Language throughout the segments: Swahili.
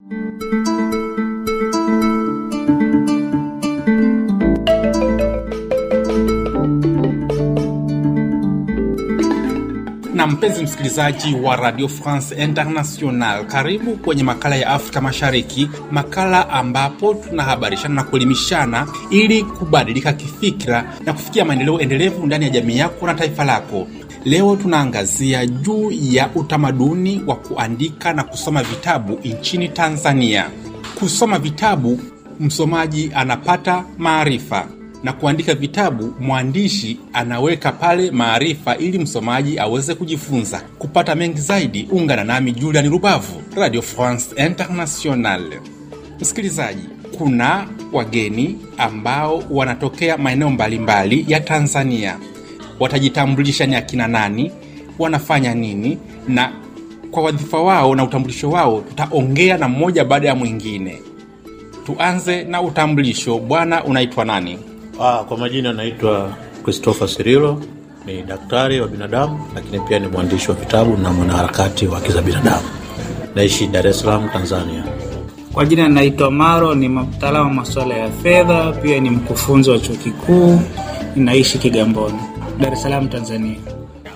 na mpenzi msikilizaji wa Radio France International, karibu kwenye makala ya Afrika Mashariki, makala ambapo tunahabarishana na kuelimishana ili kubadilika kifikira na kufikia maendeleo endelevu ndani ya jamii yako na taifa lako. Leo tunaangazia juu ya utamaduni wa kuandika na kusoma vitabu nchini Tanzania. Kusoma vitabu, msomaji anapata maarifa na kuandika vitabu, mwandishi anaweka pale maarifa ili msomaji aweze kujifunza. Kupata mengi zaidi, ungana nami Julian Rubavu, Radio France International. Msikilizaji, kuna wageni ambao wanatokea maeneo mbalimbali ya Tanzania. Watajitambulisha ni akina nani, wanafanya nini, na kwa wadhifa wao na utambulisho wao tutaongea na mmoja baada ya mwingine. Tuanze na utambulisho. Bwana, unaitwa nani? Ah, kwa majina naitwa Christopher Sirilo, ni daktari wa binadamu lakini pia ni mwandishi wa vitabu na mwanaharakati wa haki za binadamu. Naishi Dar es Salaam, Tanzania. Kwa jina naitwa Maro, ni mtaalamu wa masuala ya fedha, pia ni mkufunzi wa chuo kikuu, ninaishi Kigamboni, Dar es Salaam, Tanzania.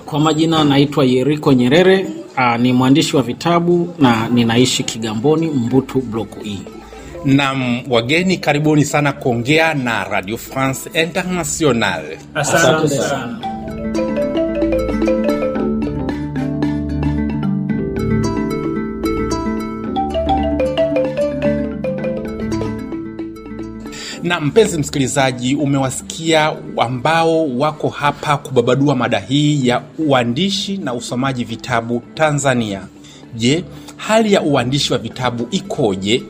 Kwa majina naitwa Yeriko Nyerere, aa, ni mwandishi wa vitabu na ninaishi Kigamboni, Mbutu Block E. Nam wageni, karibuni sana kuongea na Radio France International. Asante sana. Na mpenzi msikilizaji, umewasikia ambao wako hapa kubabadua mada hii ya uandishi na usomaji vitabu Tanzania. Je, hali ya uandishi wa vitabu ikoje?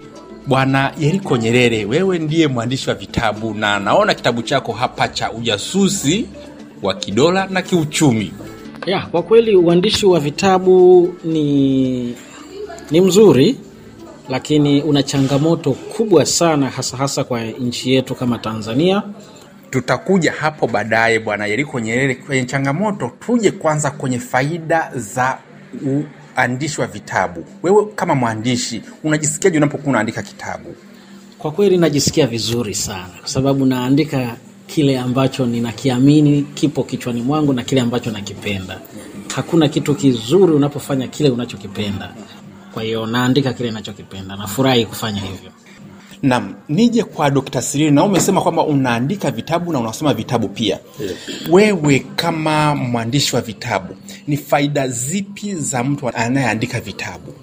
Bwana Yeriko Nyerere, wewe ndiye mwandishi wa vitabu na naona kitabu chako hapa cha ujasusi wa kidola na kiuchumi. Ya, kwa kweli uandishi wa vitabu ni, ni mzuri lakini una changamoto kubwa sana hasa hasa kwa nchi yetu kama Tanzania. Tutakuja hapo baadaye, Bwana Yeriko Nyerere, kwenye changamoto. Tuje kwanza kwenye faida za uandishi wa vitabu. Wewe kama mwandishi unajisikiaje unapokuwa unaandika kitabu? Kwa kweli najisikia vizuri sana kwa sababu naandika kile ambacho ninakiamini kipo kichwani mwangu na kile ambacho nakipenda. Hakuna kitu kizuri unapofanya kile unachokipenda. Kwa hiyo naandika kile ninachokipenda, nafurahi kufanya hivyo. Nam, nije kwa Dr. Sirili, na umesema kwamba unaandika vitabu na unasoma vitabu pia. Yes. Wewe kama mwandishi wa vitabu, ni faida zipi za mtu anayeandika vitabu?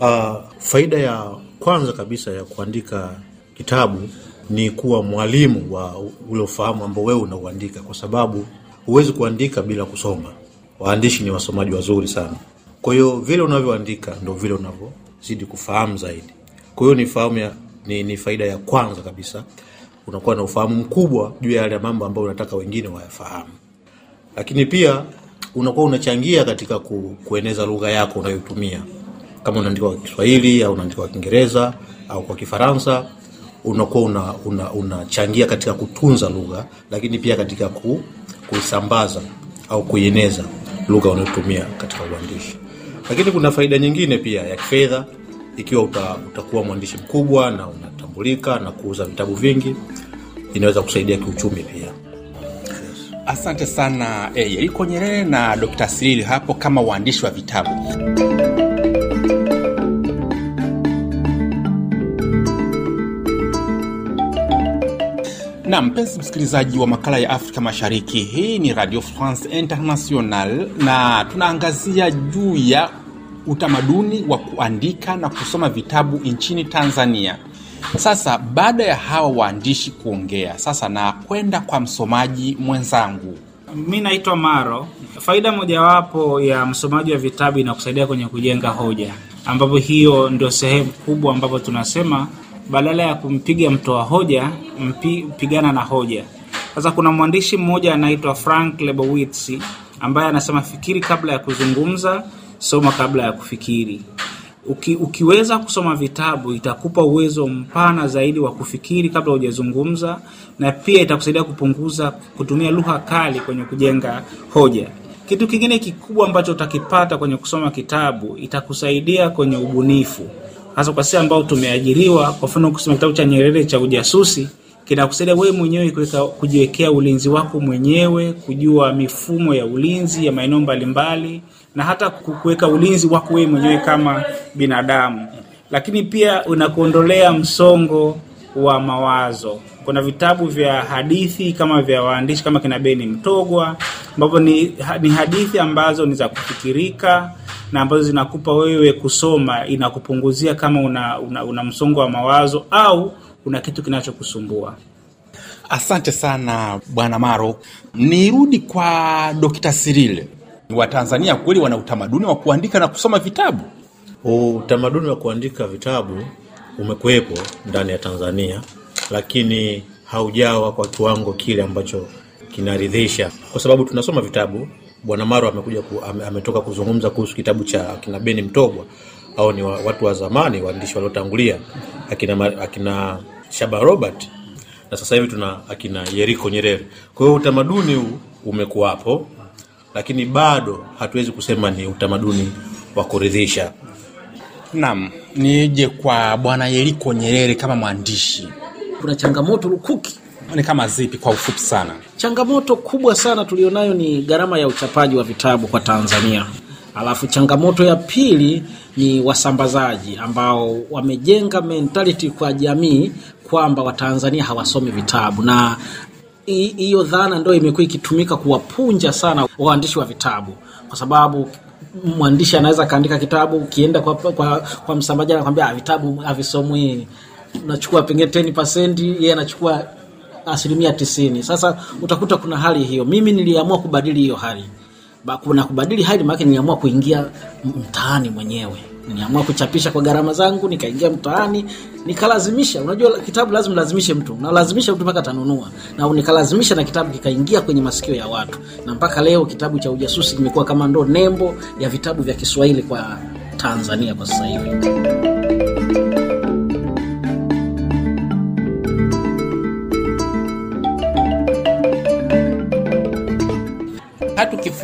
Uh, faida ya kwanza kabisa ya kuandika kitabu ni kuwa mwalimu wa ule ufahamu ambao wewe unauandika, kwa sababu huwezi kuandika bila kusoma. Waandishi ni wasomaji wazuri sana. Kwa hiyo vile unavyoandika ndo vile unavyozidi kufahamu zaidi. Kwa hiyo ni fahamu ya, ni, ni faida ya kwanza kabisa, unakuwa na ufahamu mkubwa juu ya yale mambo ambayo unataka wengine wayafahamu, lakini pia unakuwa unachangia katika ku, kueneza lugha yako unayotumia. Kama unaandika kwa Kiswahili au unaandika kwa Kiingereza au kwa Kifaransa, unakuwa unachangia una, unachangia katika kutunza lugha, lakini pia katika ku, kuisambaza au kuieneza lugha unayotumia katika uandishi. Lakini kuna faida nyingine pia ya kifedha, ikiwa uta, utakuwa mwandishi mkubwa na unatambulika na kuuza vitabu vingi, inaweza kusaidia kiuchumi pia. Asante sana eh, Yeriko Nyerere na Dr. Sirili hapo kama waandishi wa vitabu. Na mpenzi msikilizaji wa makala ya Afrika Mashariki, hii ni Radio France International na tunaangazia juu ya utamaduni wa kuandika na kusoma vitabu nchini Tanzania. Sasa baada ya hawa waandishi kuongea, sasa na kwenda kwa msomaji mwenzangu. Mi naitwa Maro. Faida mojawapo ya msomaji wa vitabu inakusaidia kwenye kujenga hoja, ambapo hiyo ndio sehemu kubwa ambapo tunasema badala ya kumpiga mtoa hoja mpi, pigana na hoja. Sasa kuna mwandishi mmoja anaitwa Frank Lebowitz ambaye anasema fikiri kabla ya kuzungumza, soma kabla ya kufikiri. Uki, ukiweza kusoma vitabu itakupa uwezo mpana zaidi wa kufikiri kabla hujazungumza, na pia itakusaidia kupunguza kutumia lugha kali kwenye kujenga hoja. Kitu kingine kikubwa ambacho utakipata kwenye kusoma kitabu, itakusaidia kwenye ubunifu. Hasa kwa sisi ambao tumeajiriwa. Kwa mfano, kusema kitabu cha Nyerere cha ujasusi kinakusaidia wewe mwenyewe kujiwekea ulinzi wako mwenyewe, kujua mifumo ya ulinzi ya maeneo mbalimbali, na hata kuweka ulinzi wako wewe mwenyewe kama binadamu. Lakini pia unakuondolea msongo wa mawazo. Kuna vitabu vya hadithi kama vya waandishi kama kina Beni Mtogwa ambavyo ni, ni hadithi ambazo ni za kufikirika na ambazo zinakupa wewe kusoma, inakupunguzia kama una, una, una msongo wa mawazo au una kitu kinachokusumbua. Asante sana Bwana Maro. Nirudi kwa Dokta Sirile. Watanzania kweli wana utamaduni wa kuandika na kusoma vitabu? Utamaduni wa kuandika vitabu umekuwepo ndani ya Tanzania, lakini haujawa kwa kiwango kile ambacho kinaridhisha, kwa sababu tunasoma vitabu. Bwana Maro amekuja ku, ame, ametoka kuzungumza kuhusu kitabu cha akina Beni Mtogwa au ni wa, watu wa zamani waandishi waliotangulia akina, akina Shaba Robert na sasa hivi tuna akina Yeriko Nyerere. Kwa hiyo utamaduni huu umekuwapo, lakini bado hatuwezi kusema ni utamaduni wa kuridhisha. Naam, nije kwa Bwana Yeriko Nyerere kama mwandishi, kuna changamoto lukuki ni kama zipi kwa ufupi sana? Changamoto kubwa sana tulionayo ni gharama ya uchapaji wa vitabu kwa Tanzania. Alafu changamoto ya pili ni wasambazaji ambao wamejenga mentality kwa jamii kwamba Watanzania hawasomi vitabu, na hiyo dhana ndio imekuwa ikitumika kuwapunja sana waandishi wa vitabu, kwa sababu mwandishi anaweza akaandika kitabu, ukienda kwa, kwa, kwa msambaji anakwambia vitabu havisomwi, unachukua pengine 10%, yeye anachukua asilimia tisini. Sasa utakuta kuna hali hiyo. Mimi niliamua kubadili hiyo hali na kubadili hali maake, niliamua kuingia mtaani mwenyewe. Niliamua kuchapisha kwa gharama zangu, nikaingia mtaani nikalazimisha. Unajua kitabu lazima lazimishe mtu, nalazimisha mtu mpaka atanunua, na nikalazimisha na kitabu kikaingia kwenye masikio ya watu, na mpaka leo kitabu cha ujasusi kimekuwa kama ndo nembo ya vitabu vya Kiswahili kwa Tanzania kwa sasa hivi.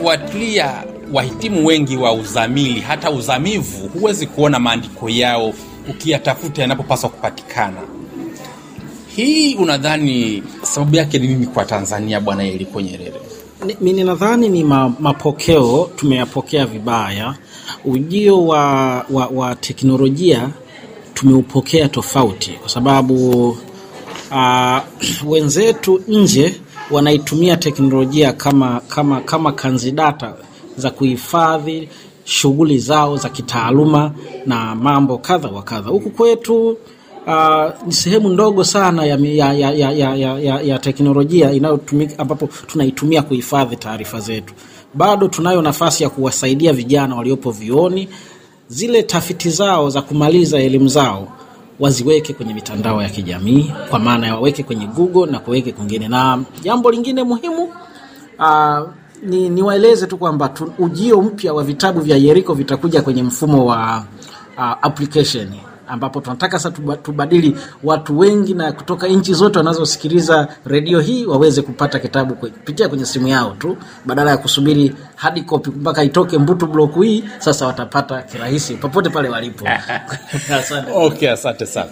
Ukifuatilia wahitimu wengi wa uzamili hata uzamivu, huwezi kuona maandiko yao ukiyatafuta yanapopaswa kupatikana. Hii unadhani sababu yake ni nini kwa Tanzania, Bwana Yeriko Nyerere? Mi ninadhani ni ma, mapokeo tumeyapokea vibaya. Ujio wa, wa, wa teknolojia tumeupokea tofauti, kwa sababu uh, wenzetu nje wanaitumia teknolojia kama, kama, kama kanzidata za kuhifadhi shughuli zao za kitaaluma na mambo kadha wa kadha. Huku kwetu uh, ni sehemu ndogo sana ya, ya, ya, ya, ya, ya, ya teknolojia inayotumika ambapo tunaitumia kuhifadhi taarifa zetu. Bado tunayo nafasi ya kuwasaidia vijana waliopo vioni, zile tafiti zao za kumaliza elimu zao waziweke kwenye mitandao ya kijamii kwa maana ya waweke kwenye Google na kuweke kwingine. Na jambo lingine muhimu uh, ni niwaeleze tu kwamba ujio mpya wa vitabu vya Yeriko vitakuja kwenye mfumo wa uh, application ambapo tunataka sasa tubadili watu wengi na kutoka nchi zote wanazosikiliza redio hii waweze kupata kitabu kupitia kwenye simu yao tu, badala ya kusubiri hadi kopi mpaka itoke Mbutu block hii. Sasa watapata kirahisi popote pale walipo. Okay, asante sana.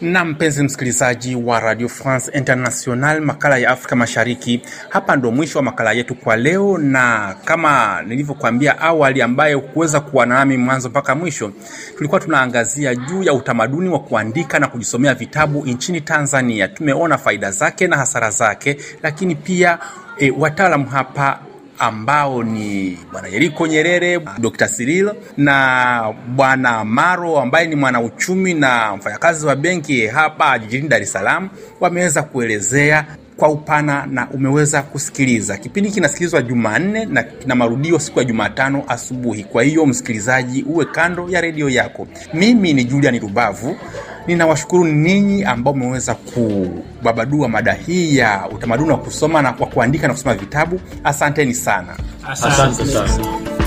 Na mpenzi msikilizaji wa Radio France International, makala ya Afrika Mashariki, hapa ndo mwisho wa makala yetu kwa leo, na kama nilivyokuambia awali, ambaye kuweza kuwa nami mwanzo mpaka mwisho, tulikuwa tunaangazia juu ya utamaduni wa kuandika na kujisomea vitabu nchini Tanzania. Tumeona faida zake na hasara zake, lakini pia e, wataalamu hapa ambao ni bwana Yeriko Nyerere, Dr. Cyril na bwana Maro ambaye ni mwanauchumi na mfanyakazi wa benki hapa jijini Dar es Salaam wameweza kuelezea kwa upana na umeweza kusikiliza. Kipindi kinasikilizwa Jumanne na kina marudio siku ya Jumatano asubuhi. Kwa hiyo msikilizaji, uwe kando ya redio yako. Mimi ni Julian Rubavu, ninawashukuru ninyi ambao mmeweza kubabadua mada hii ya utamaduni wa kusoma na wa kuandika na kusoma vitabu. Asanteni sana. Asante sana.